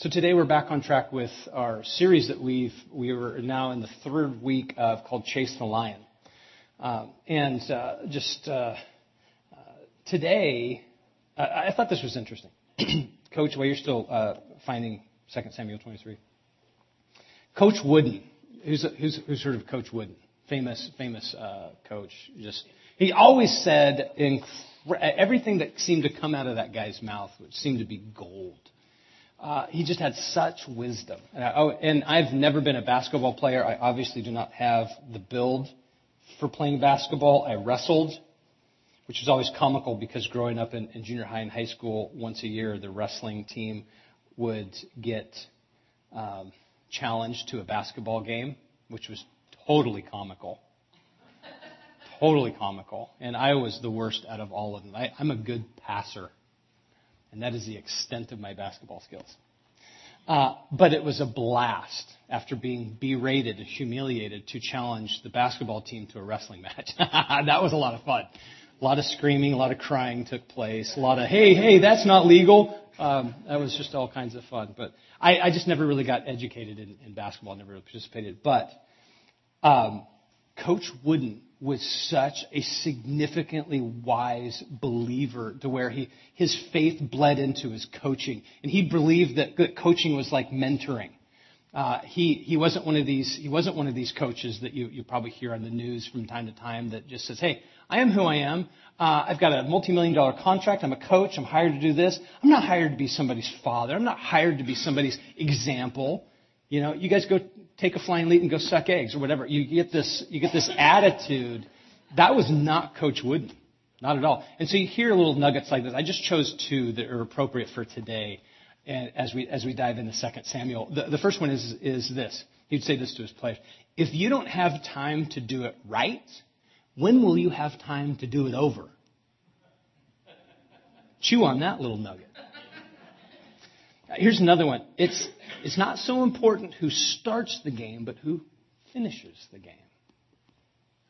So today we're back on track with our series that we've we were now in the third week of called Chase the Lion, um, and uh, just uh, uh, today I, I thought this was interesting, Coach. While you're still uh, finding 2 Samuel 23, Coach Wooden, who's who's who's heard of Coach Wooden, famous famous uh, coach, just he always said in everything that seemed to come out of that guy's mouth, which seemed to be gold uh, he just had such wisdom. And, I, oh, and I've never been a basketball player. I obviously do not have the build for playing basketball. I wrestled, which is always comical because growing up in, in junior high and high school, once a year the wrestling team would get um, challenged to a basketball game, which was totally comical. totally comical. And I was the worst out of all of them. I, I'm a good passer and that is the extent of my basketball skills. Uh, but it was a blast after being berated and humiliated to challenge the basketball team to a wrestling match. that was a lot of fun. A lot of screaming, a lot of crying took place. A lot of, hey, hey, that's not legal. Um, that was just all kinds of fun. But I, I just never really got educated in, in basketball, never really participated. But um, Coach Wooden was such a significantly wise believer to where he, his faith bled into his coaching. And he believed that coaching was like mentoring. Uh, he, he wasn't one of these, he wasn't one of these coaches that you, you probably hear on the news from time to time that just says, hey, I am who I am. Uh, I've got a multi-million dollar contract. I'm a coach. I'm hired to do this. I'm not hired to be somebody's father. I'm not hired to be somebody's example. You know, you guys go take a flying leap and go suck eggs or whatever. You get this, you get this attitude. That was not Coach Wooden. Not at all. And so you hear little nuggets like this. I just chose two that are appropriate for today and as we, as we dive into 2 Samuel. The, the first one is, is this. He'd say this to his players. If you don't have time to do it right, when will you have time to do it over? Chew on that little nugget. Here's another one. It's, it's not so important who starts the game, but who finishes the game.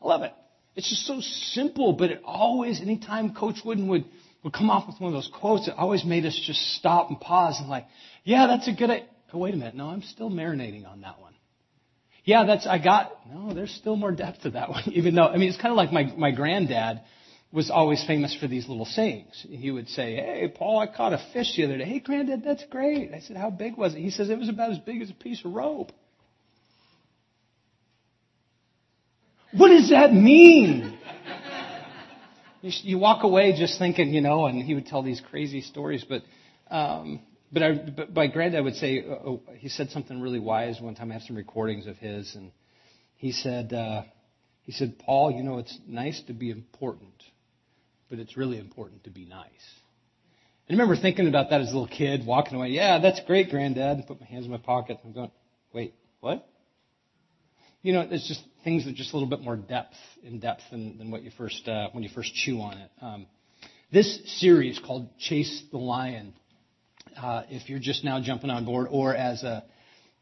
I love it. It's just so simple, but it always, anytime Coach Wooden would, would come off with one of those quotes, it always made us just stop and pause and like, yeah, that's a good idea. Oh, wait a minute. No, I'm still marinating on that one. Yeah, that's, I got, no, there's still more depth to that one, even though, I mean, it's kind of like my, my granddad was always famous for these little sayings. He would say, Hey, Paul, I caught a fish the other day. Hey, granddad, that's great. I said, How big was it? He says, It was about as big as a piece of rope. What does that mean? you, walk away just thinking, you know, and he would tell these crazy stories, but, um, but, I, but my granddad would say, uh, oh, he said something really wise one time. I have some recordings of his, and he said, uh, he said, Paul, you know, it's nice to be important, but it's really important to be nice. I remember thinking about that as a little kid, walking away. Yeah, that's great, Granddad. Put my hands in my pocket. I'm going, wait, what? You know, it's just things that just a little bit more depth in depth than, than what you first uh, when you first chew on it. Um, this series called Chase the Lion. Uh, if you're just now jumping on board, or as a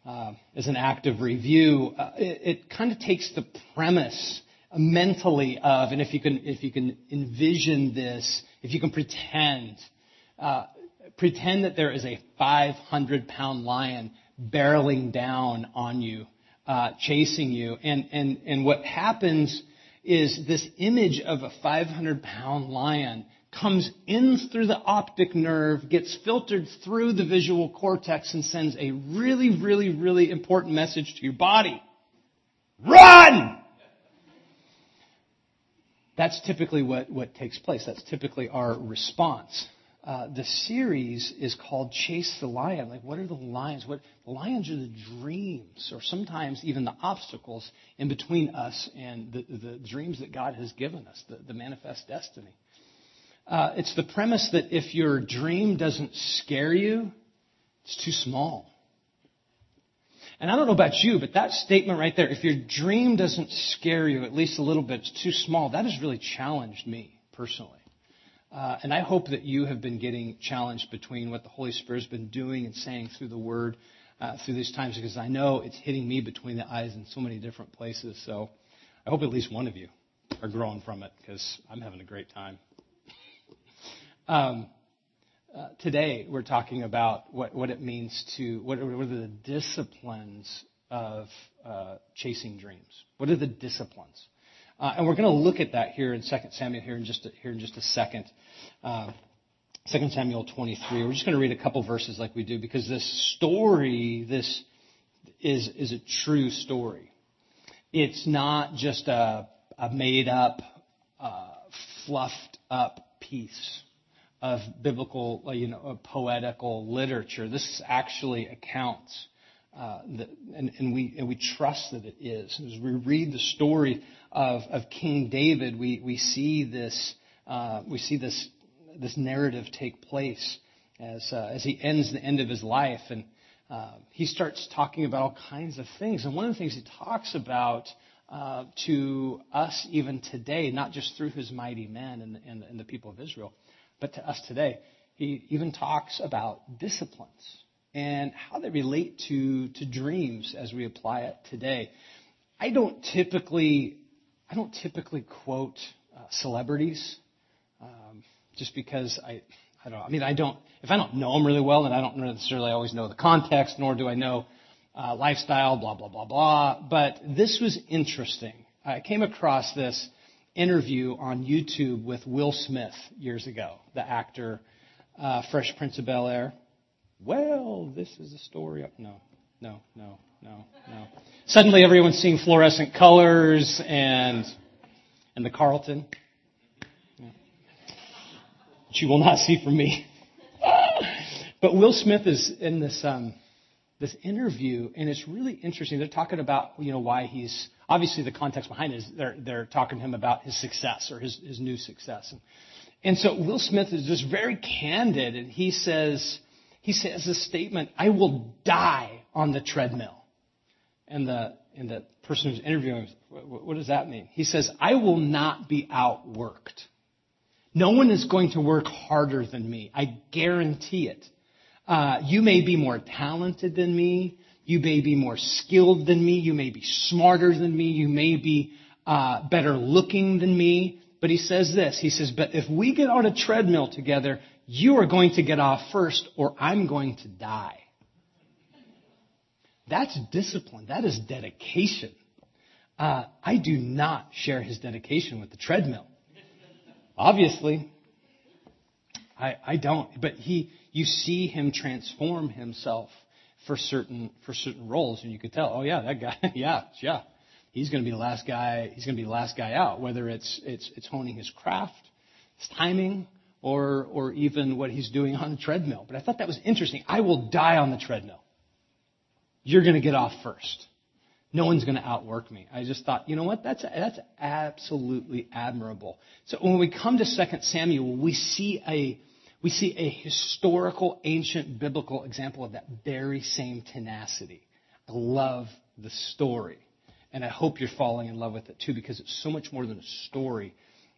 uh, as an active review, uh, it, it kind of takes the premise mentally of, and if you can, if you can envision this, if you can pretend, uh, pretend that there is a 500 pound lion barreling down on you, uh, chasing you, and, and, and what happens is this image of a 500 pound lion comes in through the optic nerve, gets filtered through the visual cortex, and sends a really, really, really important message to your body. Run! That's typically what, what takes place. That's typically our response. Uh, the series is called Chase the Lion. Like, what are the lions? What lions are the dreams, or sometimes even the obstacles in between us and the, the dreams that God has given us, the, the manifest destiny. Uh, it's the premise that if your dream doesn't scare you, it's too small. And I don't know about you, but that statement right there, if your dream doesn't scare you at least a little bit, it's too small, that has really challenged me personally. Uh, and I hope that you have been getting challenged between what the Holy Spirit's been doing and saying through the Word uh, through these times, because I know it's hitting me between the eyes in so many different places. So I hope at least one of you are growing from it, because I'm having a great time. Um, uh, today we're talking about what, what it means to, what, what are the disciplines of uh, chasing dreams? What are the disciplines? Uh, and we're going to look at that here in 2 Samuel here in just a, here in just a second. Uh, 2 Samuel 23. We're just going to read a couple verses like we do because this story, this is, is a true story. It's not just a, a made up, uh, fluffed up piece of biblical, you know, poetical literature. This actually accounts, uh, that, and, and, we and we trust that it is. As we read the story of, of King David, we we see this uh, we see this this narrative take place as uh, as he ends the end of his life, and uh, he starts talking about all kinds of things. And one of the things he talks about uh, to us even today, not just through his mighty men and, and, and the people of Israel, but to us today, he even talks about disciplines and how they relate to, to dreams as we apply it today. I don't typically, I don't typically quote uh, celebrities um, just because I, I don't. I mean, I don't. If I don't know them really well, then I don't necessarily always know the context, nor do I know uh, lifestyle, blah blah blah blah. But this was interesting. I came across this interview on YouTube with Will Smith years ago, the actor, uh, Fresh Prince of Bel Air. Well, this is a story. Of, no, no, no, no, no. Suddenly, everyone's seeing fluorescent colors and and the Carlton. Yeah. You will not see from me. but Will Smith is in this. Um, this interview, and it's really interesting. They're talking about, you know, why he's obviously the context behind it is they're they're talking to him about his success or his his new success. And, and so Will Smith is just very candid, and he says he says this statement, "I will die on the treadmill," and the and the person who's interviewing, what, what does that mean? He says, "I will not be outworked." No one is going to work harder than me. I guarantee it. Uh, you may be more talented than me. You may be more skilled than me. You may be smarter than me. You may be uh, better looking than me. But he says this. He says, but if we get on a treadmill together, you are going to get off first or I'm going to die. That's discipline. That is dedication. Uh, I do not share his dedication with the treadmill. Obviously, I, I don't. But he, you see him transform himself for certain for certain roles, and you could tell, oh yeah, that guy, yeah, yeah, he's going to be the last guy. He's going to be the last guy out. Whether it's it's it's honing his craft, his timing, or or even what he's doing on the treadmill. But I thought that was interesting. I will die on the treadmill. You're going to get off first. No one's going to outwork me. I just thought, you know what? That's that's absolutely admirable. So when we come to 2 Samuel, we see a we see a historical, ancient, biblical example of that very same tenacity. I love the story. And I hope you're falling in love with it too, because it's so much more than a story.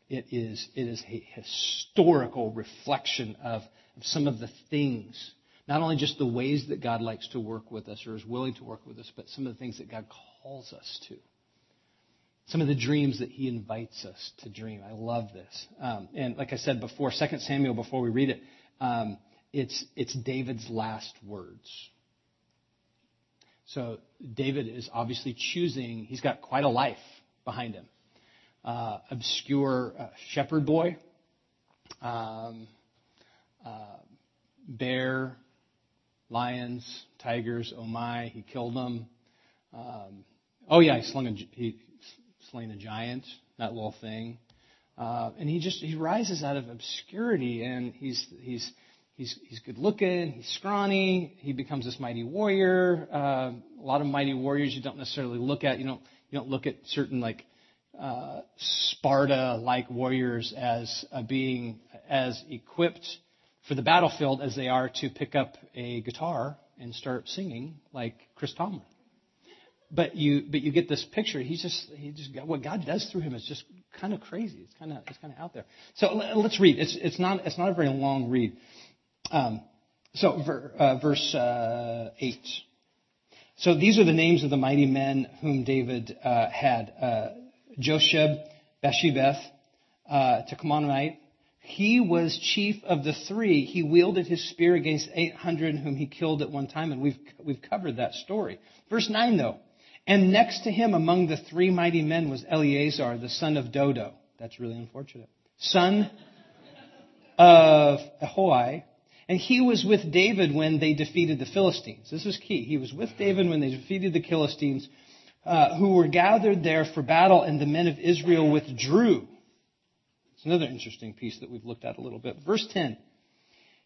It is, it is a historical reflection of, of some of the things, not only just the ways that God likes to work with us or is willing to work with us, but some of the things that God calls us to some of the dreams that he invites us to dream. I love this. Um, and like I said before, 2 Samuel, before we read it, um, it's, it's David's last words. So David is obviously choosing, he's got quite a life behind him. Uh, obscure uh, shepherd boy, um, uh, bear, lions, tigers, oh my, he killed them. Um, oh yeah, he slung a, he slain a giant, that little thing. Uh, and he just he rises out of obscurity, and he's he's he's he's good looking, he's scrawny, he becomes this mighty warrior. Uh, a lot of mighty warriors you don't necessarily look at. You don't you don't look at certain like uh, Sparta-like warriors as uh, being as equipped for the battlefield as they are to pick up a guitar and start singing like Chris Tomlin but you but you get this picture. He's just he just what God does through him is just kind of crazy. It's kind of it's kind of out there. So let's read. It's it's not it's not a very long read. Um, so ver, uh, verse uh, eight. So these are the names of the mighty men whom David uh, had: uh, Josheb, Bashebeth, uh, Tahchemonite, He was chief of the three. He wielded his spear against 800 whom he killed at one time, and we've, we've covered that story. Verse 9 though. And next to him among the three mighty men was Eleazar, the son of Dodo. That's really unfortunate. Son of Ahohi. And he was with David when they defeated the Philistines. This is key. He was with David when they defeated the Philistines, uh, who were gathered there for battle, and the men of Israel withdrew. It's another interesting piece that we've looked at a little bit. Verse 10.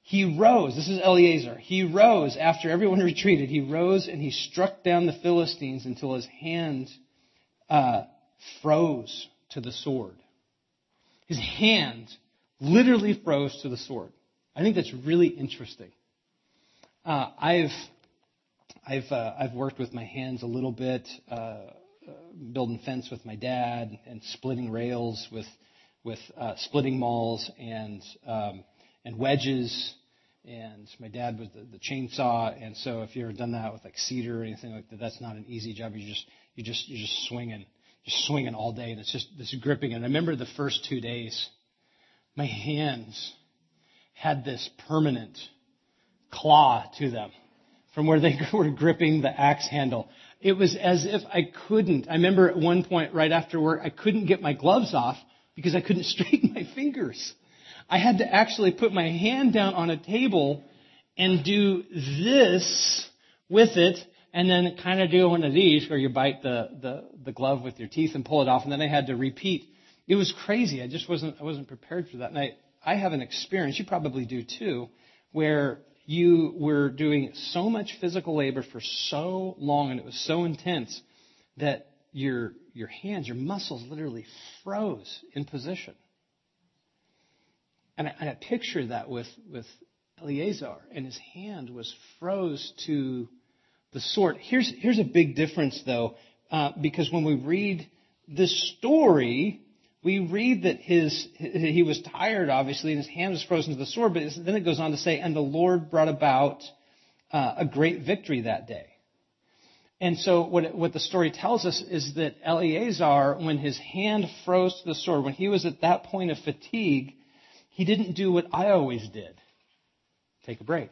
He rose, this is Eleazar, he rose after everyone retreated, he rose and he struck down the Philistines until his hand uh, froze to the sword. His hand literally froze to the sword. I think that's really interesting. Uh, I've I've uh, I've worked with my hands a little bit, uh, uh building fence with my dad and splitting rails with with uh, splitting mauls and um, and wedges. And my dad was the, the chainsaw, and so if you ever done that with like cedar or anything like that, that's not an easy job. You just you just you're just swinging, just swinging all day, and it's just this gripping. And I remember the first two days, my hands had this permanent claw to them from where they were gripping the axe handle. It was as if I couldn't. I remember at one point right after work, I couldn't get my gloves off because I couldn't straighten my fingers. I had to actually put my hand down on a table and do this with it and then kind of do one of these where you bite the, the, the glove with your teeth and pull it off and then I had to repeat. It was crazy. I just wasn't, I wasn't prepared for that. And I, I have an experience, you probably do too, where you were doing so much physical labor for so long and it was so intense that your, your hands, your muscles literally froze in position. And I, and I picture that with, with Eleazar, and his hand was froze to the sword. Here's, here's a big difference, though, uh, because when we read this story, we read that his, he was tired, obviously, and his hand was frozen to the sword, but then it goes on to say, and the Lord brought about uh, a great victory that day. And so what, what the story tells us is that Eleazar, when his hand froze to the sword, when he was at that point of fatigue, he didn't do what I always did. Take a break.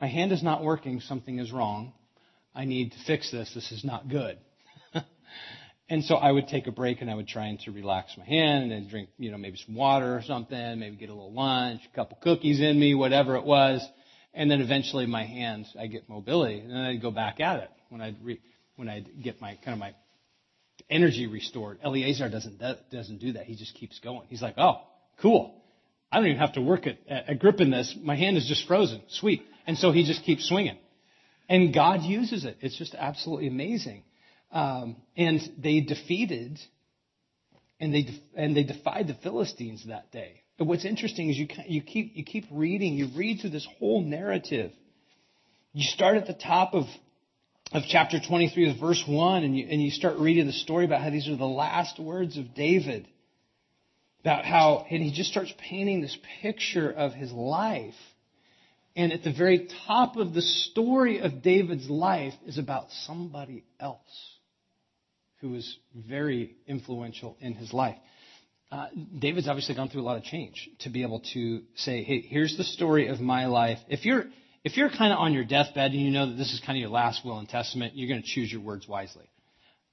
My hand is not working. Something is wrong. I need to fix this. This is not good. and so I would take a break and I would try to relax my hand and drink, you know, maybe some water or something, maybe get a little lunch, a couple cookies in me, whatever it was. And then eventually my hands, I get mobility and then I'd go back at it when I'd re, when I'd get my kind of my energy restored. Eleazar doesn't doesn't do that. He just keeps going. He's like, oh, cool. I don't even have to work at, at gripping this. My hand is just frozen. Sweet. And so he just keeps swinging. And God uses it. It's just absolutely amazing. Um, and they defeated and they and they defied the Philistines that day. But what's interesting is you you keep you keep reading. You read through this whole narrative. You start at the top of of chapter 23 with verse 1 and you, and you start reading the story about how these are the last words of David. About how, and he just starts painting this picture of his life. And at the very top of the story of David's life is about somebody else who was very influential in his life. Uh, David's obviously gone through a lot of change to be able to say, hey, here's the story of my life. If you're, if you're kind of on your deathbed and you know that this is kind of your last will and testament, you're going to choose your words wisely.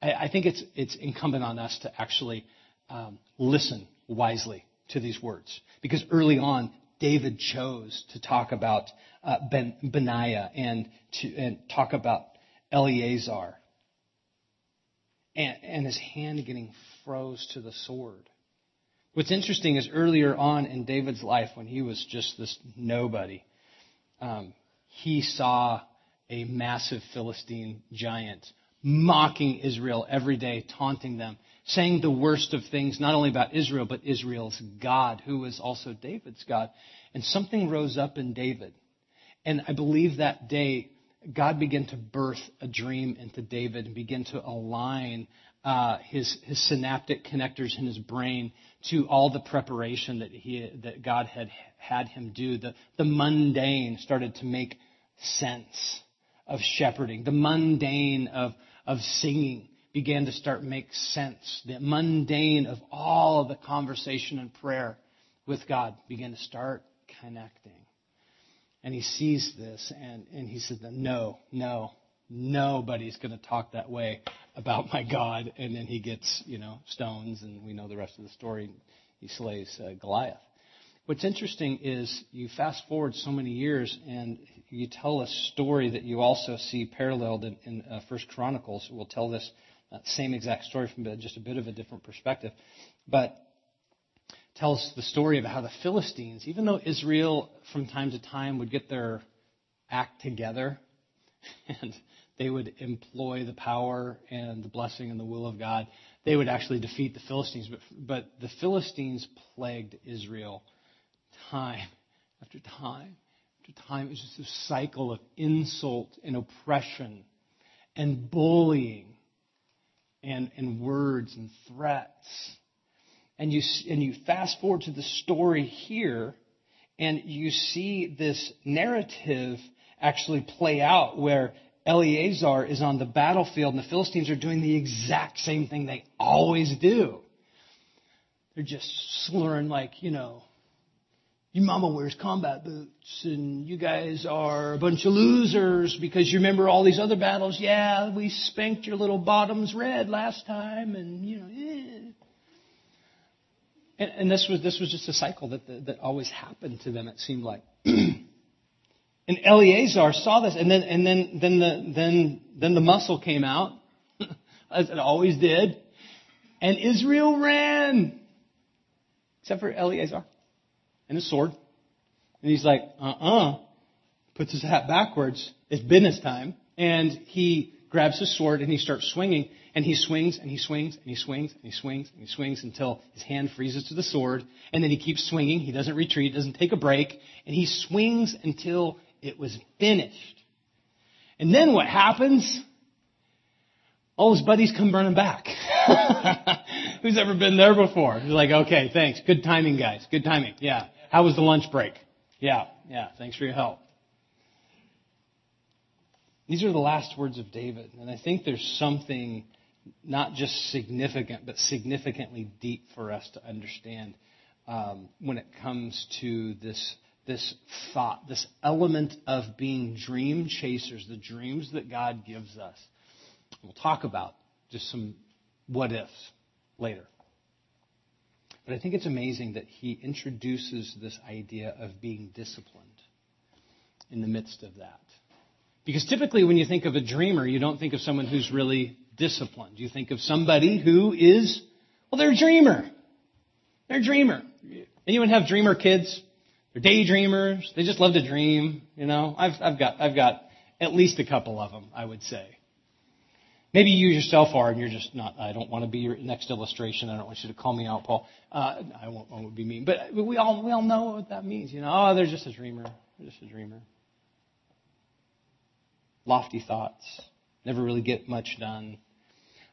I, I think it's, it's incumbent on us to actually um, listen wisely to these words. Because early on, David chose to talk about uh, ben, Benaiah and to and talk about Eleazar. And, and his hand getting froze to the sword. What's interesting is earlier on in David's life, when he was just this nobody, um, he saw a massive Philistine giant mocking Israel every day, taunting them, saying the worst of things, not only about Israel, but Israel's God, who is also David's God. And something rose up in David. And I believe that day, God began to birth a dream into David and begin to align uh, his, his synaptic connectors in his brain to all the preparation that he that God had had him do. The, the mundane started to make sense of shepherding. The mundane of, of singing began to start make sense. The mundane of all of the conversation and prayer with God began to start connecting. And he sees this and, and he says, No, no, nobody's going to talk that way about my God. And then he gets, you know, stones, and we know the rest of the story. He slays uh, Goliath. What's interesting is you fast forward so many years and you tell a story that you also see paralleled in, in uh, First Chronicles. We'll tell this Uh, same exact story from just a bit of a different perspective, but tells the story of how the Philistines, even though Israel from time to time would get their act together and they would employ the power and the blessing and the will of God, they would actually defeat the Philistines. But, but the Philistines plagued Israel time after time after time. It was just a cycle of insult and oppression and bullying and, and words and threats. And you, and you fast forward to the story here, and you see this narrative actually play out where Eleazar is on the battlefield and the Philistines are doing the exact same thing they always do. They're just slurring like, you know, your mama wears combat boots and you guys are a bunch of losers because you remember all these other battles. Yeah, we spanked your little bottoms red last time and you know, yeah. And, and this was this was just a cycle that that always happened to them. It seemed like. and Eleazar saw this, and then and then then the then then the muscle came out, as it always did, and Israel ran, except for Eleazar and a sword. And he's like, uh-uh. Puts his hat backwards. It's business time. And he grabs his sword and he starts swinging. And he swings and he swings and he swings and he swings and he swings until his hand freezes to the sword. And then he keeps swinging. He doesn't retreat, he doesn't take a break. And he swings until it was finished. And then what happens? All his buddies come running back. Who's ever been there before? He's like, okay, thanks. Good timing, guys. Good timing. Yeah. How was the lunch break? Yeah, yeah, thanks for your help. These are the last words of David, and I think there's something not just significant, but significantly deep for us to understand um, when it comes to this this thought, this element of being dream chasers, the dreams that God gives us. We'll talk about just some what ifs later. But I think it's amazing that he introduces this idea of being disciplined in the midst of that. Because typically when you think of a dreamer, you don't think of someone who's really disciplined. You think of somebody who is, well, they're a dreamer. They're a dreamer. Anyone have dreamer kids? They're daydreamers. They just love to dream. You know, I've, I've got, I've got at least a couple of them, I would say. Maybe you use yourself are, and you're just not. I don't want to be your next illustration. I don't want you to call me out, Paul. Uh, I won't, I won't be mean, but we all we all know what that means. You know, oh, they're just a dreamer. They're just a dreamer. Lofty thoughts, never really get much done.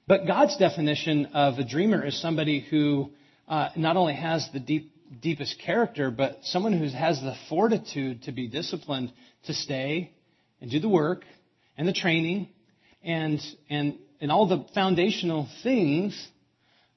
But God's definition of a dreamer is somebody who uh, not only has the deep, deepest character, but someone who has the fortitude to be disciplined, to stay and do the work and the training and, and, and all the foundational things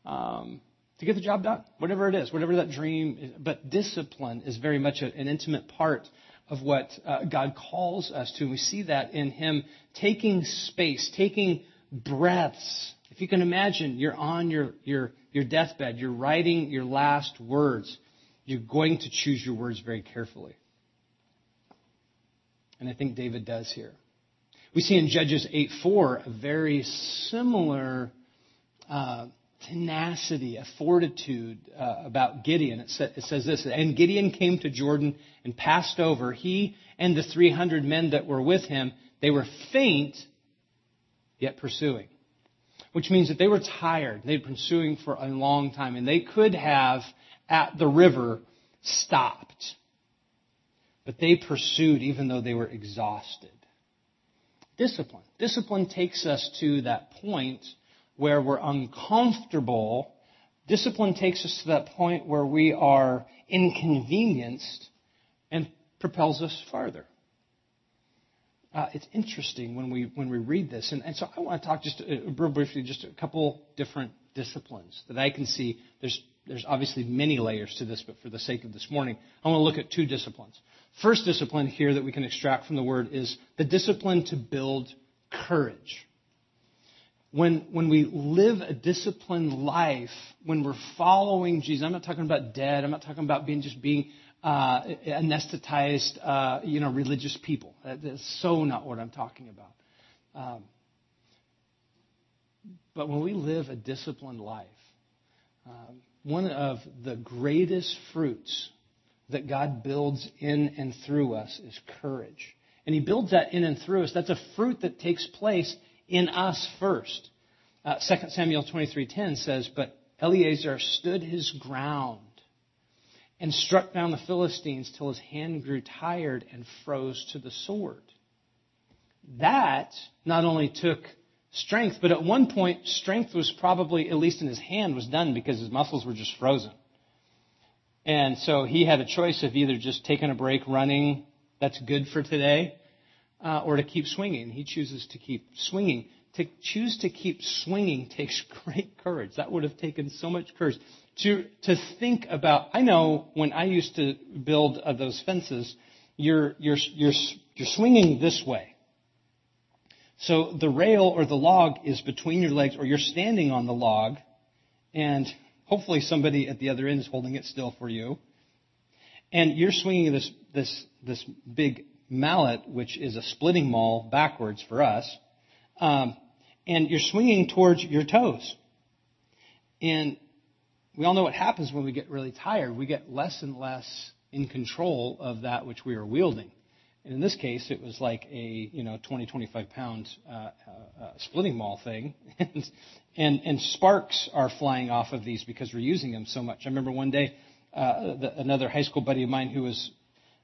um, to get the job done, whatever it is, whatever that dream is. But discipline is very much a, an intimate part of what uh, God calls us to. We see that in Him taking space, taking breaths. If you can imagine, you're on your, your, your deathbed, you're writing your last words. You're going to choose your words very carefully. And I think David does here. We see in Judges 8 4 a very similar uh, tenacity, a fortitude uh, about Gideon. It, sa- it says this And Gideon came to Jordan and passed over, he and the 300 men that were with him. They were faint, yet pursuing. Which means that they were tired. They'd been pursuing for a long time, and they could have, at the river, stopped. But they pursued even though they were exhausted discipline. Discipline takes us to that point where we're uncomfortable. Discipline takes us to that point where we are inconvenienced and propels us farther. Uh, it's interesting when we when we read this, and, and so I want to talk just uh, real briefly, just a couple different disciplines that I can see. There's there's obviously many layers to this, but for the sake of this morning, I want to look at two disciplines. First discipline here that we can extract from the word is the discipline to build courage. When, when we live a disciplined life, when we're following Jesus, I'm not talking about dead, I'm not talking about being just being uh, anesthetized, uh, you know, religious people. That's so not what I'm talking about. Um, but when we live a disciplined life, um, one of the greatest fruits that God builds in and through us is courage. And He builds that in and through us. That's a fruit that takes place in us first. Uh, 2 Samuel 23.10 says, But Eleazar stood his ground and struck down the Philistines till his hand grew tired and froze to the sword. That not only took strength, but at one point, strength was probably, at least in his hand, was done because his muscles were just frozen. And so he had a choice of either just taking a break, running, that's good for today, uh, or to keep swinging. He chooses to keep swinging. To choose to keep swinging takes great courage. That would have taken so much courage. To, to think about, I know when I used to build uh, those fences, you're, you're, you're, you're swinging this way. So the rail or the log is between your legs, or you're standing on the log, and hopefully somebody at the other end is holding it still for you. And you're swinging this, this, this big mallet, which is a splitting maul backwards for us, um, and you're swinging towards your toes. And we all know what happens when we get really tired. We get less and less in control of that which we are wielding. In this case, it was like a you know 20, 25 pound uh, uh, splitting maul thing, and, and and sparks are flying off of these because we're using them so much. I remember one day uh, the, another high school buddy of mine who was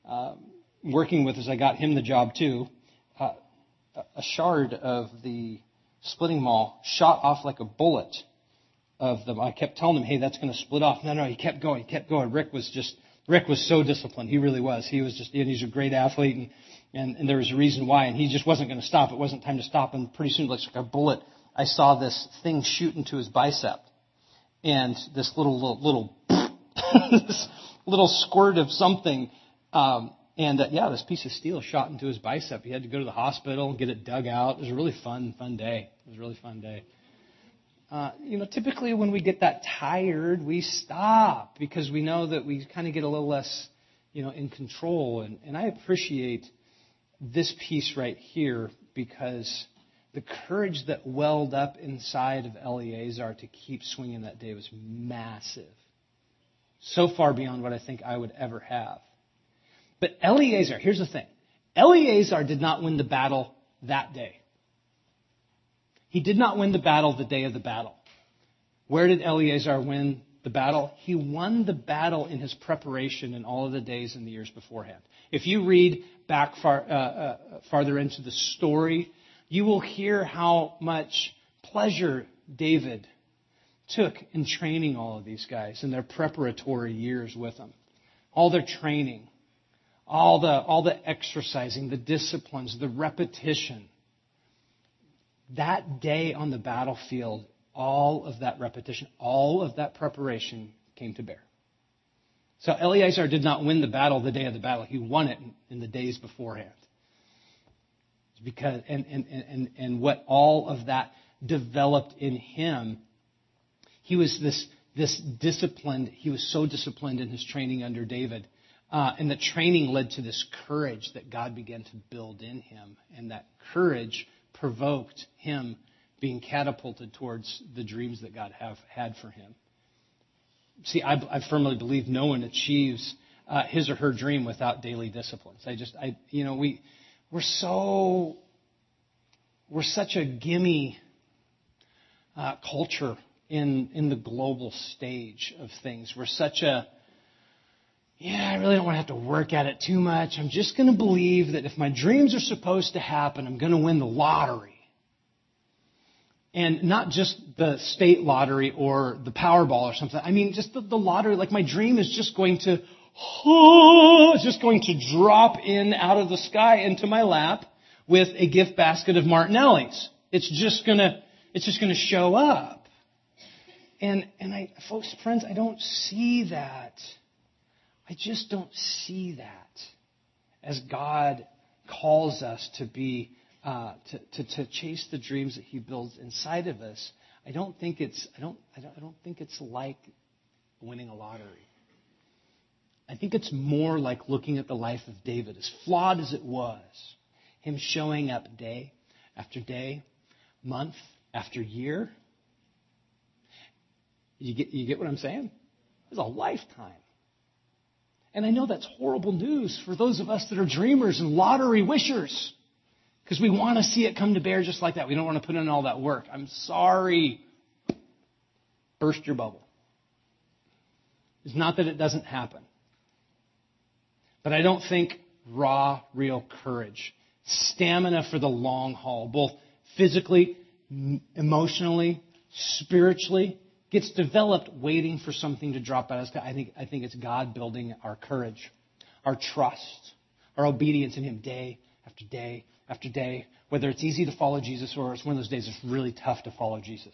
uh, working with us, I got him the job too. Uh, a shard of the splitting maul shot off like a bullet of them. I kept telling him, "Hey, that's going to split off." No, no, he kept going, he kept going. Rick was just Rick was so disciplined. He really was. He was just, and he's a great athlete, and, and, and there was a reason why, and he just wasn't going to stop. It wasn't time to stop, and pretty soon, like a bullet, I saw this thing shoot into his bicep, and this little little little, this little squirt of something, um, and uh, yeah, this piece of steel shot into his bicep. He had to go to the hospital and get it dug out. It was a really fun, fun day. It was a really fun day. Uh, you know, typically when we get that tired, we stop because we know that we kind of get a little less, you know, in control. And, and I appreciate this piece right here because the courage that welled up inside of Eleazar to keep swinging that day was massive. So far beyond what I think I would ever have. But Eleazar, here's the thing. Eleazar did not win the battle that day. He did not win the battle the day of the battle. Where did Eleazar win the battle? He won the battle in his preparation in all of the days and the years beforehand. If you read back far, uh, uh, farther into the story, you will hear how much pleasure David took in training all of these guys in their preparatory years with them. All their training, all the, all the exercising, the disciplines, the repetition that day on the battlefield, all of that repetition, all of that preparation came to bear. So Eleazar did not win the battle the day of the battle. He won it in the days beforehand. Because, and, and, and, and what all of that developed in him, he was this, this disciplined, he was so disciplined in his training under David. Uh, and the training led to this courage that God began to build in him. And that courage provoked him being catapulted towards the dreams that God have had for him. See, I, I firmly believe no one achieves uh, his or her dream without daily disciplines. I just, I, you know, we, we're so, we're such a gimme uh, culture in in the global stage of things. We're such a I really don't want to have to work at it too much. I'm just going to believe that if my dreams are supposed to happen, I'm going to win the lottery. And not just the state lottery or the Powerball or something. I mean, just the, the lottery. Like my dream is just going to, oh, it's just going to drop in out of the sky into my lap with a gift basket of Martinelli's. It's just gonna, it's just gonna show up. And, and I, folks, friends, I don't see that. I just don't see that as God calls us to be, uh, to, to, to chase the dreams that He builds inside of us. I don't think it's, I don't, I don't, I don't think it's like winning a lottery. I think it's more like looking at the life of David, as flawed as it was, him showing up day after day, month after year. You get, you get what I'm saying? It's a lifetime. And I know that's horrible news for those of us that are dreamers and lottery wishers. Because we want to see it come to bear just like that. We don't want to put in all that work. I'm sorry. Burst your bubble. It's not that it doesn't happen. But I don't think raw, real courage, stamina for the long haul, both physically, emotionally, spiritually, gets developed waiting for something to drop out of sky. I think, I think it's God building our courage, our trust, our obedience in Him day after day after day, whether it's easy to follow Jesus or it's one of those days it's really tough to follow Jesus.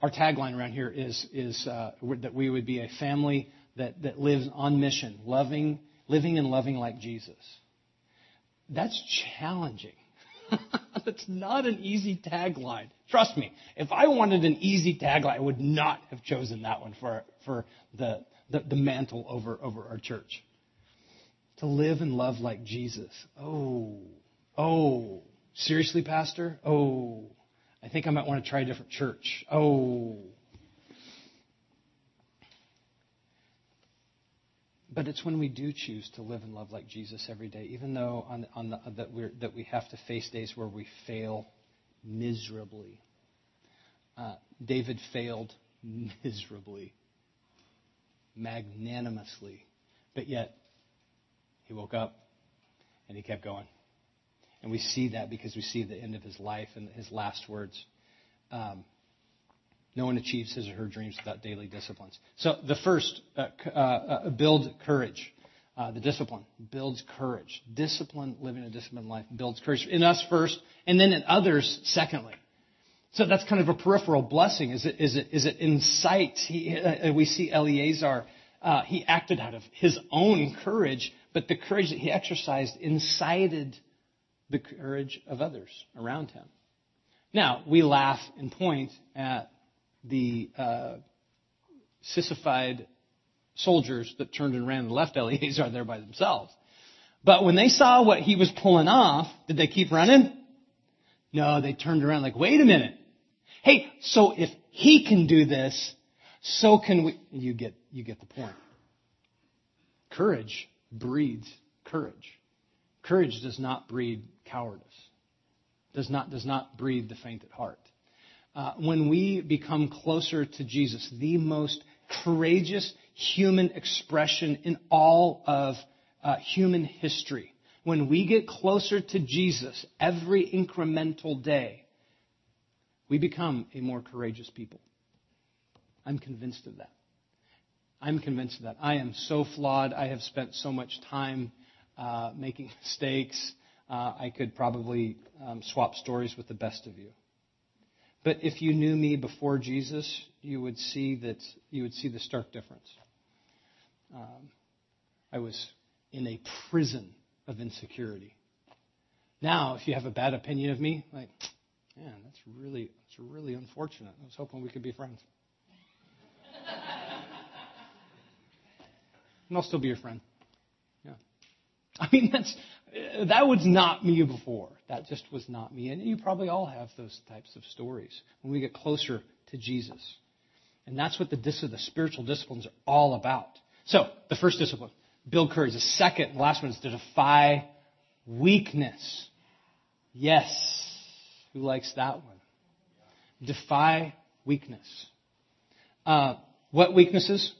Our tagline around here is, is uh, that we would be a family that, that lives on mission, loving, living and loving like Jesus. That's challenging. That's not an easy tagline. Trust me, if I wanted an easy tagline, I would not have chosen that one for, for the, the, the mantle over, over our church. To live and love like Jesus. Oh, oh, seriously, Pastor? Oh, I think I might want to try a different church. Oh. But it's when we do choose to live and love like Jesus every day, even though on, on the, that, we're, that we have to face days where we fail miserably. Uh, David failed miserably, magnanimously, but yet he woke up and he kept going. And we see that because we see the end of his life and his last words. Um, no one achieves his or her dreams without daily disciplines. So the first, uh, uh, uh, build courage. Uh, the discipline builds courage. Discipline, living a disciplined life, builds courage in us first, and then in others secondly. So that's kind of a peripheral blessing. Is it? Is it? Is it insight? He, uh, we see Eleazar. Uh, he acted out of his own courage, but the courage that he exercised incited the courage of others around him. Now, we laugh and point at the uh, sissified soldiers that turned and ran and left Eleazar there by themselves. But when they saw what he was pulling off, did they keep running? No, they turned around like, wait a minute. Hey, so if he can do this, so can we. You get, you get the point. Courage breeds courage. Courage does not breed cowardice, does not, does not breed the faint at heart. Uh, when we become closer to Jesus, the most courageous human expression in all of uh, human history, when we get closer to Jesus every incremental day, we become a more courageous people. I'm convinced of that. I'm convinced of that. I am so flawed. I have spent so much time uh, making mistakes. Uh, I could probably um, swap stories with the best of you. But if you knew me before Jesus, you would see that you would see the stark difference. Um, I was in a prison of insecurity. Now, if you have a bad opinion of me, like, man, that's really, that's really unfortunate. I was hoping we could be friends. and I'll still be your friend. Yeah. I mean, that's, that was not me before. That just was not me. And you probably all have those types of stories when we get closer to Jesus. And that's what the, the spiritual disciplines are all about. So, the first discipline, build courage. The second, the last one is to defy weakness. Yes. Who likes that one? Defy weakness. Uh, what weaknesses?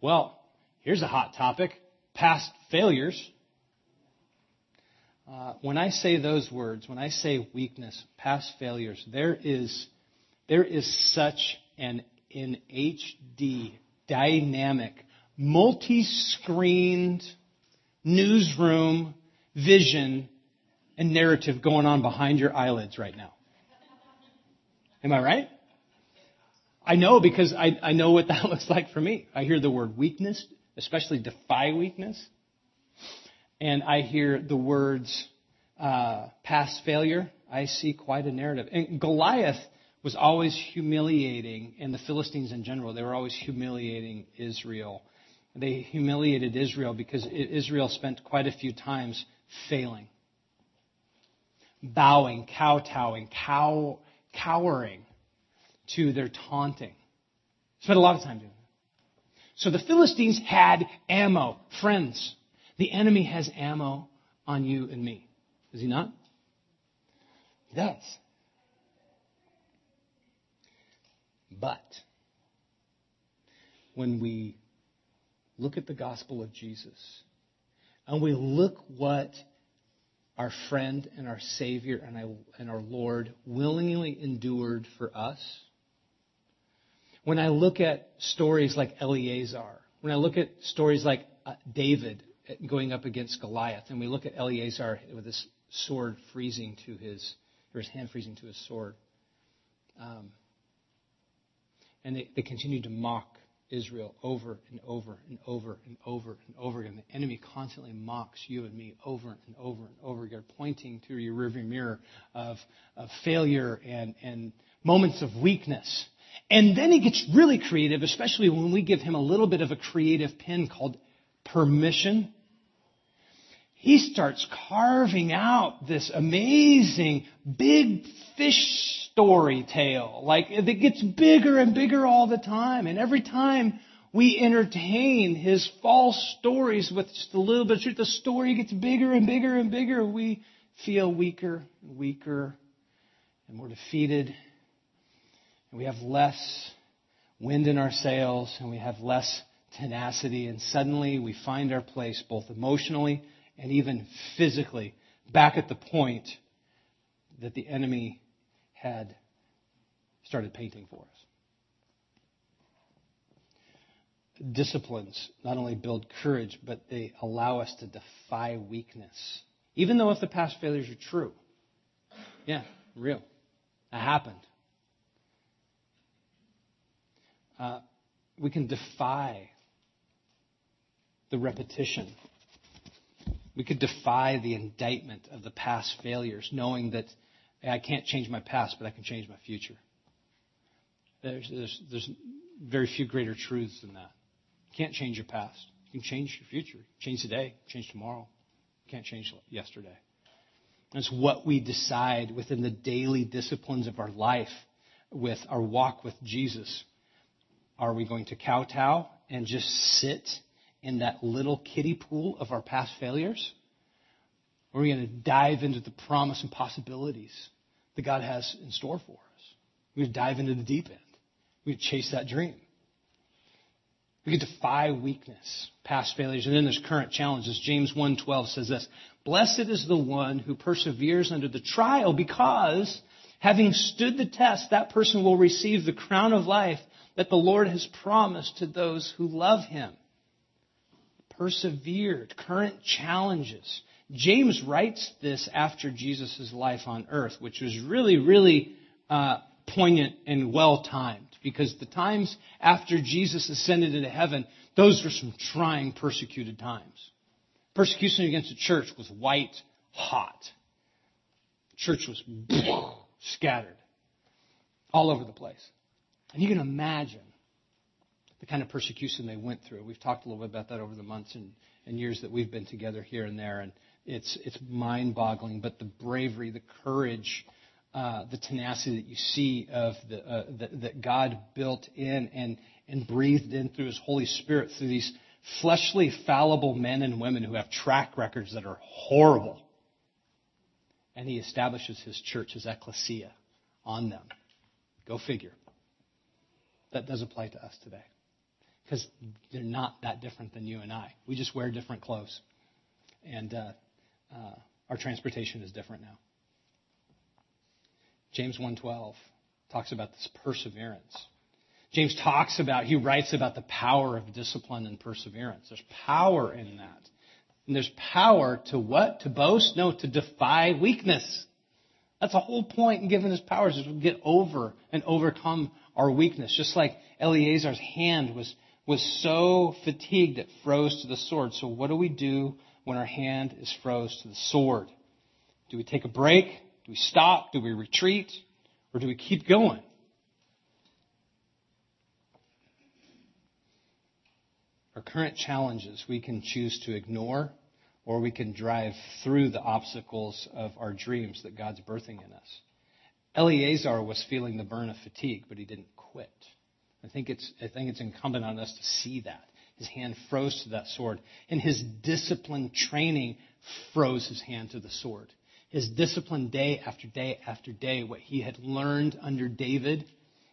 Well, here's a hot topic. Past failures. Uh, when I say those words, when I say weakness, past failures, there is, there is such an, an HD, dynamic, multi-screened newsroom vision and narrative going on behind your eyelids right now. Am I right? I know because I, I know what that looks like for me. I hear the word weakness, especially defy weakness. And I hear the words uh, past failure. I see quite a narrative. And Goliath was always humiliating, and the Philistines in general, they were always humiliating Israel. They humiliated Israel because Israel spent quite a few times failing, bowing, kowtowing, cow, cowering to their taunting. Spent a lot of time doing that. So the Philistines had ammo. Friends, the enemy has ammo on you and me. Does he not? He does. But when we look at the gospel of Jesus and we look what our friend and our Savior and our Lord willingly endured for us, when I look at stories like Eleazar, when I look at stories like uh, David going up against Goliath, and we look at Eleazar with his sword freezing to his, or his hand freezing to his sword, um, and they, they continued to mock Israel over and over and over and over and over again. The enemy constantly mocks you and me over and over and over again, pointing to your rearview mirror of, of failure and, and moments of weakness. And then he gets really creative, especially when we give him a little bit of a creative pin called permission. He starts carving out this amazing big fish story tale. Like it gets bigger and bigger all the time. And every time we entertain his false stories with just a little bit of truth, the story gets bigger and bigger and bigger. We feel weaker and weaker and more defeated. And we have less wind in our sails and we have less tenacity. And suddenly we find our place both emotionally and even physically back at the point that the enemy had started painting for us. Disciplines not only build courage, but they allow us to defy weakness. Even though if the past failures are true. Yeah, real. That happened. Uh, we can defy the repetition. We could defy the indictment of the past failures, knowing that I can't change my past, but I can change my future. There's, there's, there's very few greater truths than that. You can't change your past. You can change your future. Change today, change tomorrow. You can't change yesterday. It's what we decide within the daily disciplines of our life with our walk with Jesus. Are we going to kowtow and just sit in that little kiddie pool of our past failures? Or are we going to dive into the promise and possibilities that God has in store for us. We're going to dive into the deep end. We're going to chase that dream. We could defy weakness, past failures, and then there's current challenges. James 1:12 says this: "Blessed is the one who perseveres under the trial, because having stood the test, that person will receive the crown of life that the Lord has promised to those who love Him." Persevered, current challenges. James writes this after Jesus' life on earth, which was really, really uh, poignant and well timed because the times after Jesus ascended into heaven, those were some trying, persecuted times. Persecution against the church was white hot. Church was scattered all over the place. And you can imagine the kind of persecution they went through. We've talked a little bit about that over the months and, and years that we've been together here and there. And it's, it's mind boggling, but the bravery, the courage, uh, the tenacity that you see of the, uh, the, that God built in and, and breathed in through His Holy Spirit through these fleshly, fallible men and women who have track records that are horrible. And He establishes His church, His ecclesia, on them. Go figure. That does apply to us today. Because they're not that different than you and I. We just wear different clothes. And uh, uh, our transportation is different now. James 1:12 talks about this perseverance. James talks about, he writes about the power of discipline and perseverance. There's power in that. And there's power to what? To boast? No, to defy weakness. That's the whole point in giving us powers is to get over and overcome our weakness. Just like Eleazar's hand was, was so fatigued it froze to the sword. So what do we do when our hand is froze to the sword? Do we take a break? Do we stop? Do we retreat? Or do we keep going? Our current challenges we can choose to ignore or we can drive through the obstacles of our dreams that God's birthing in us. Eleazar was feeling the burn of fatigue, but he didn't quit. I think it's, I think it's incumbent on us to see that. His hand froze to that sword, and his disciplined training froze his hand to the sword. His discipline day after day after day, what he had learned under David,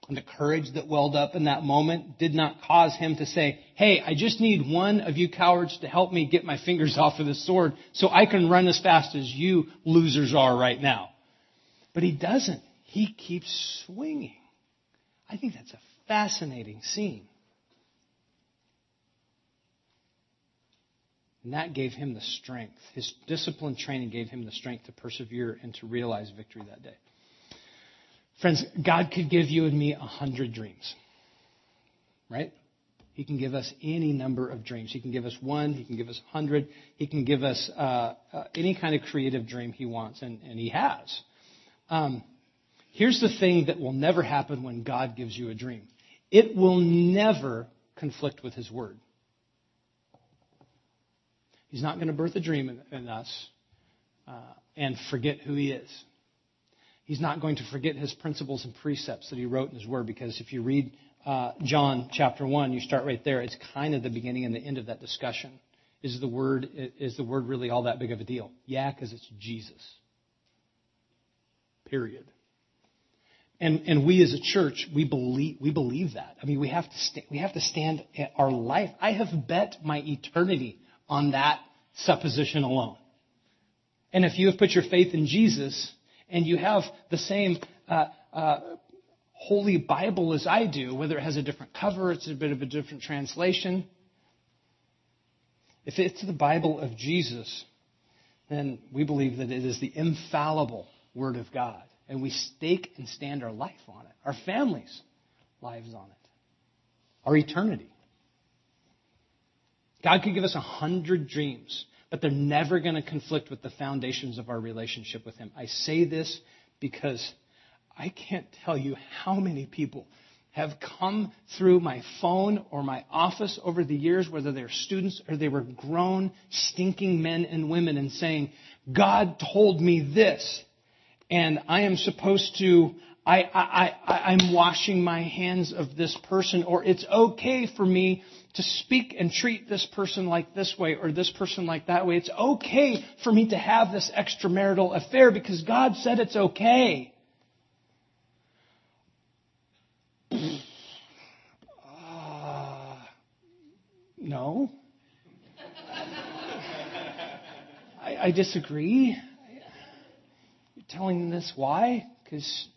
and the courage that welled up in that moment did not cause him to say, Hey, I just need one of you cowards to help me get my fingers off of the sword so I can run as fast as you losers are right now. But he doesn't. He keeps swinging. I think that's a fascinating scene. And that gave him the strength. His discipline training gave him the strength to persevere and to realize victory that day. Friends, God could give you and me a hundred dreams. Right? He can give us any number of dreams. He can give us one. He can give us a hundred. He can give us uh, uh, any kind of creative dream he wants, and, and he has. Um, here's the thing that will never happen when God gives you a dream. It will never conflict with his word. He's not going to birth a dream in, in us uh, and forget who he is. He's not going to forget his principles and precepts that he wrote in his word because if you read uh, John chapter 1, you start right there. It's kind of the beginning and the end of that discussion. Is the word, is the word really all that big of a deal? Yeah, because it's Jesus. Period. And, and we as a church, we believe, we believe that. I mean, we have to, we have to stand our life. I have bet my eternity on that supposition alone. And if you have put your faith in Jesus and you have the same uh, uh, Holy Bible as I do, whether it has a different cover, it's a bit of a different translation, if it's the Bible of Jesus, then we believe that it is the infallible Word of God. And we stake and stand our life on it, our families' lives on it, our eternity. God could give us a hundred dreams, but they're never going to conflict with the foundations of our relationship with Him. I say this because I can't tell you how many people have come through my phone or my office over the years, whether they're students or they were grown, stinking men and women, and saying, God told me this, and I am supposed to I, I, I, I'm washing my hands of this person, or it's okay for me to speak and treat this person like this way or this person like that way. It's okay for me to have this extramarital affair because God said it's okay. Uh, no. I, I disagree. Telling this why? Because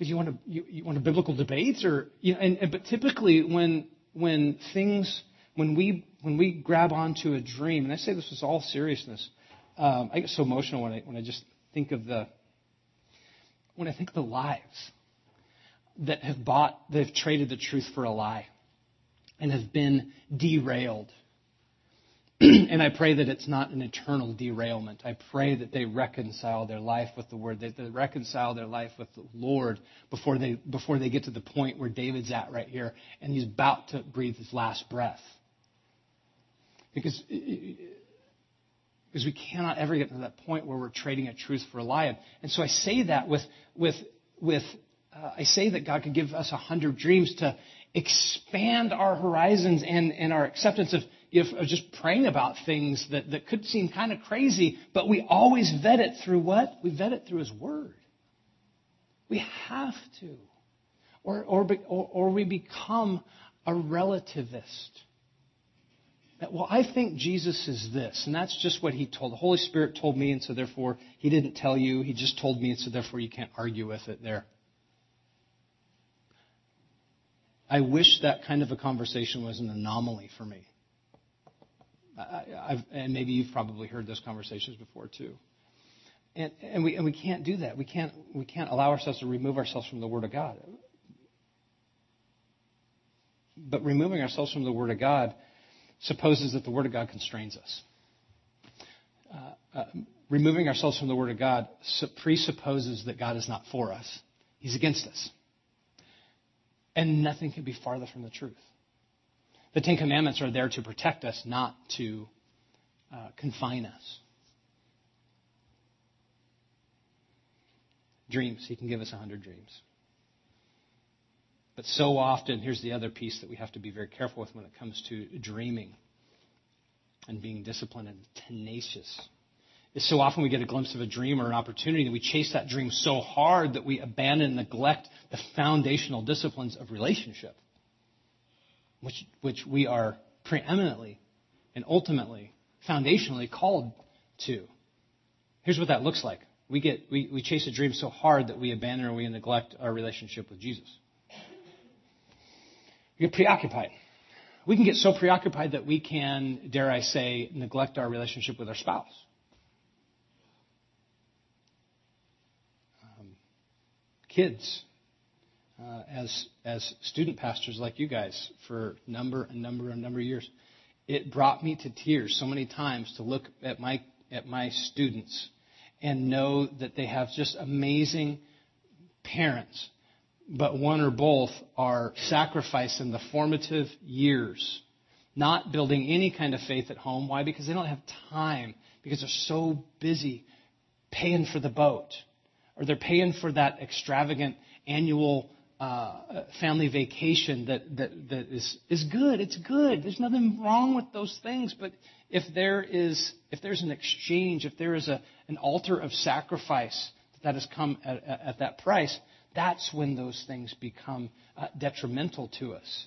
because you want to you, you, want a biblical debates or you know, and, and, but typically when when things when we when we grab onto a dream and I say this with all seriousness um, I get so emotional when I when I just think of the when I think of the lives that have bought that have traded the truth for a lie and have been derailed and I pray that it's not an eternal derailment. I pray that they reconcile their life with the Word, that they reconcile their life with the Lord before they, before they get to the point where David's at right here and he's about to breathe his last breath. Because, because we cannot ever get to that point where we're trading a truth for a lie. And so I say that with, with, with uh, I say that God could give us a hundred dreams to expand our horizons and, and our acceptance of of just praying about things that, that could seem kind of crazy, but we always vet it through what? We vet it through His Word. We have to. Or, or, or, or we become a relativist. Well, I think Jesus is this, and that's just what he told. The Holy Spirit told me, and so therefore he didn't tell you. He just told me, and so therefore you can't argue with it there. I wish that kind of a conversation was an anomaly for me. And maybe you've probably heard those conversations before too. and, and, we, and we can't do that. We can't, we can't allow ourselves to remove ourselves from the Word of God. But removing ourselves from the Word of God supposes that the Word of God constrains us. Uh, uh, removing ourselves from the Word of God presupposes that God is not for us, He's against us. And nothing can be farther from the truth. The Ten Commandments are there to protect us, not to uh, confine us. Dreams. He can give us a hundred dreams. But so often, here's the other piece that we have to be very careful with when it comes to dreaming and being disciplined and tenacious. Is so often we get a glimpse of a dream or an opportunity and we chase that dream so hard that we abandon and neglect the foundational disciplines of relationship, which, which we are preeminently and ultimately, foundationally called to. Here's what that looks like. We, get, we, we chase a dream so hard that we abandon or we neglect our relationship with Jesus. We get preoccupied. We can get so preoccupied that we can, dare I say, neglect our relationship with our spouse. Um, kids uh, as as student pastors like you guys for number and number and number of years. It brought me to tears so many times to look at my at my students and know that they have just amazing parents, but one or both are sacrificing the formative years, not building any kind of faith at home. Why? Because they don't have time, because they're so busy paying for the boat or they're paying for that extravagant annual uh, family vacation that, that, that is, is good. It's good. There's nothing wrong with those things. But if there is, if there's an exchange, if there is a, an altar of sacrifice that has come at, at that price, that's when those things become uh, detrimental to us.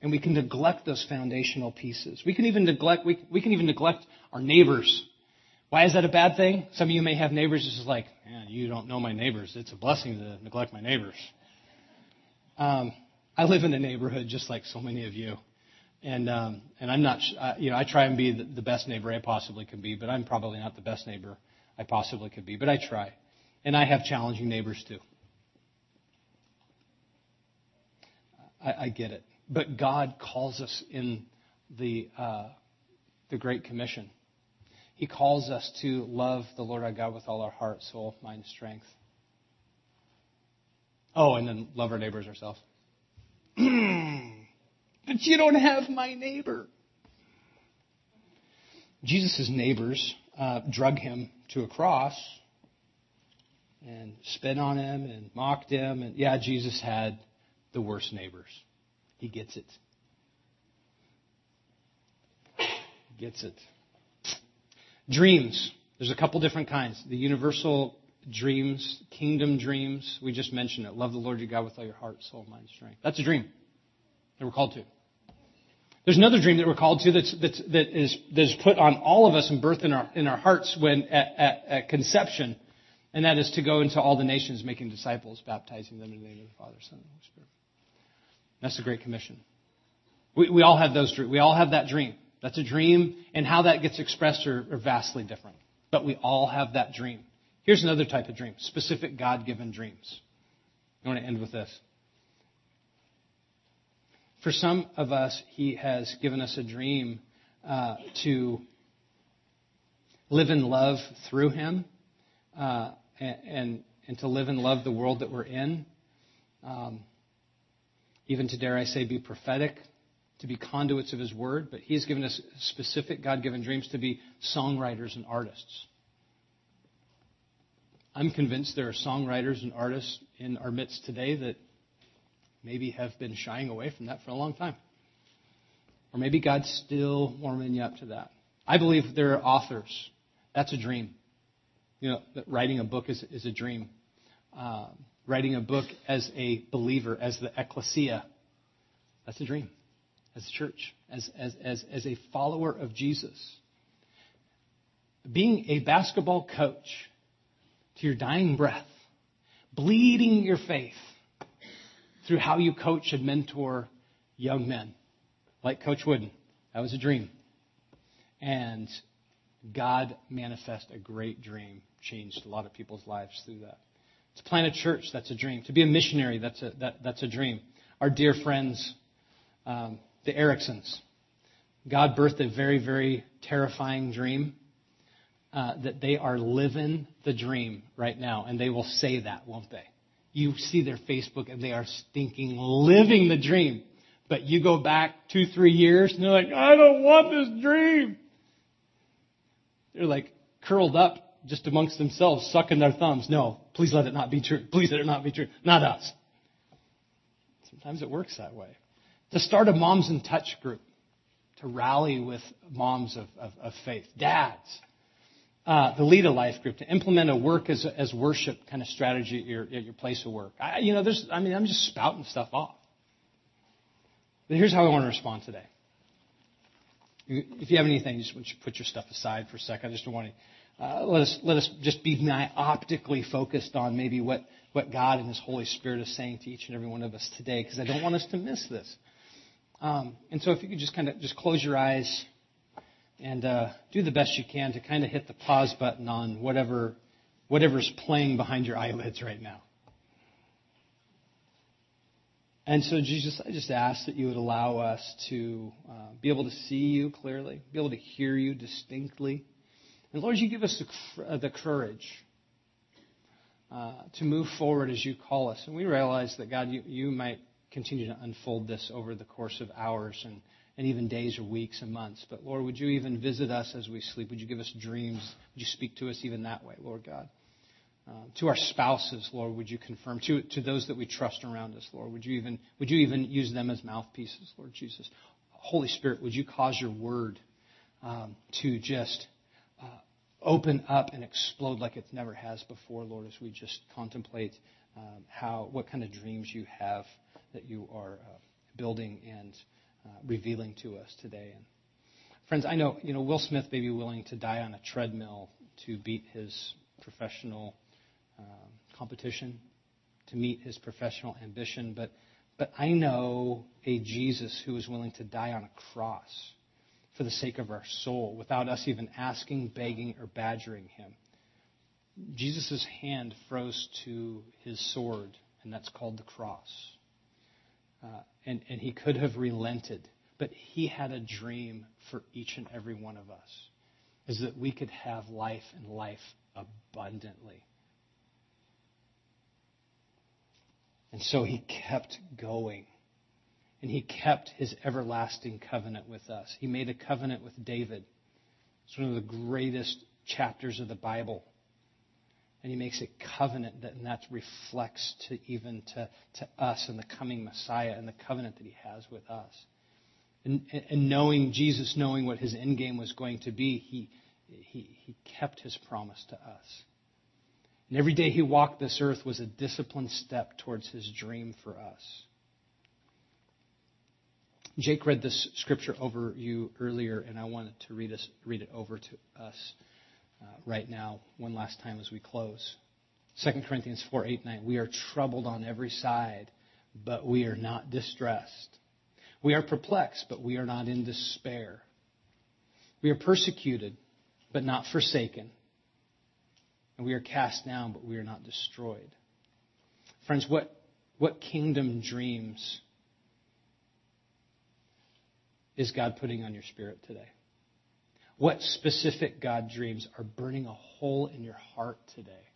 And we can neglect those foundational pieces. We can even neglect, we, we can even neglect our neighbors why is that a bad thing? Some of you may have neighbors This is like, you don't know my neighbors. It's a blessing to neglect my neighbors. Um, I live in a neighborhood just like so many of you. And, um, and I'm not, you know, I try and be the, the best neighbor I possibly can be, but I'm probably not the best neighbor I possibly could be, but I try. And I have challenging neighbors too. I, I get it. But God calls us in the, uh, the Great Commission he calls us to love the Lord our God with all our heart, soul, mind, strength. Oh, and then love our neighbors ourselves. but you don't have my neighbor. Jesus' neighbors uh, drug him to a cross and spit on him and mocked him. And yeah, Jesus had the worst neighbors. He gets it. Gets it. Dreams. There's a couple different kinds. The universal dreams, kingdom dreams. We just mentioned it. Love the Lord your God with all your heart, soul, mind, strength. That's a dream that we're called to. There's another dream that we're called to that's, that's, that is, that is put on all of us and birth in our, in our hearts when at, at, at conception, and that is to go into all the nations making disciples, baptizing them in the name of the Father, Son, and Holy Spirit. That's the Great Commission. We, we all have those. Dreams. We all have that dream. That's a dream, and how that gets expressed are, are vastly different. But we all have that dream. Here's another type of dream specific God given dreams. I want to end with this. For some of us, He has given us a dream uh, to live in love through Him uh, and, and, to live and love the world that we're in. Um, even to, dare I say, be prophetic to be conduits of His Word, but He has given us specific God given dreams to be songwriters and artists. I'm convinced there are songwriters and artists in our midst today that maybe have been shying away from that for a long time. Or maybe God's still warming you up to that. I believe there are authors. That's a dream. You know, writing a book is, is a dream. Uh, writing a book as a believer, as the ecclesia, that's a dream as a church, as, as, as, as a follower of Jesus. Being a basketball coach to your dying breath, bleeding your faith through how you coach and mentor young men, like Coach Wooden. That was a dream. And God manifest a great dream changed a lot of people's lives through that. To plant a church, that's a dream. To be a missionary, that's a, that, that's a dream. Our dear friends, um, the Ericksons, God birthed a very, very terrifying dream uh, that they are living the dream right now. And they will say that, won't they? You see their Facebook and they are stinking living the dream. But you go back two, three years and they're like, I don't want this dream. They're like curled up just amongst themselves, sucking their thumbs. No, please let it not be true. Please let it not be true. Not us. Sometimes it works that way. To start a Moms in Touch group, to rally with moms of, of, of faith, dads, uh, the Lead a Life group, to implement a work as, as worship kind of strategy at your, at your place of work. I, you know, there's, I mean, I'm just spouting stuff off. But here's how I want to respond today. If you have anything, just want you put your stuff aside for a second. I just want to uh, let us let us just be myopically focused on maybe what what God and His Holy Spirit is saying to each and every one of us today, because I don't want us to miss this. Um, and so, if you could just kind of just close your eyes and uh, do the best you can to kind of hit the pause button on whatever whatever's playing behind your eyelids right now. And so, Jesus, I just ask that you would allow us to uh, be able to see you clearly, be able to hear you distinctly. And Lord, you give us the, uh, the courage uh, to move forward as you call us. And we realize that, God, you, you might continue to unfold this over the course of hours and, and even days or weeks and months. But Lord, would you even visit us as we sleep? Would you give us dreams? Would you speak to us even that way, Lord God? Uh, to our spouses, Lord, would you confirm? To, to those that we trust around us, Lord, would you even would you even use them as mouthpieces, Lord Jesus? Holy Spirit, would you cause your word um, to just uh, open up and explode like it never has before, Lord, as we just contemplate um, how what kind of dreams you have that you are uh, building and uh, revealing to us today. And friends, I know you know Will Smith may be willing to die on a treadmill to beat his professional um, competition to meet his professional ambition, but, but I know a Jesus who is willing to die on a cross for the sake of our soul without us even asking, begging, or badgering him. Jesus' hand froze to his sword, and that's called the cross. Uh, and, and he could have relented, but he had a dream for each and every one of us, is that we could have life and life abundantly. And so he kept going. And he kept his everlasting covenant with us. He made a covenant with David. It's one of the greatest chapters of the Bible. And he makes a covenant that, and that reflects to even to, to us and the coming Messiah and the covenant that he has with us. And, and knowing Jesus, knowing what his end game was going to be, he, he, he kept his promise to us. And every day he walked this earth was a disciplined step towards his dream for us. Jake read this scripture over you earlier, and I wanted to read, us, read it over to us Uh, right now, one last time as we close. 2 Corinthians 4 8 9. We are troubled on every side, but we are not distressed. We are perplexed, but we are not in despair. We are persecuted, but not forsaken and we are cast down, but we are not destroyed. Friends, what, what kingdom dreams is God putting on your spirit today? What specific God dreams are burning a hole in your heart today?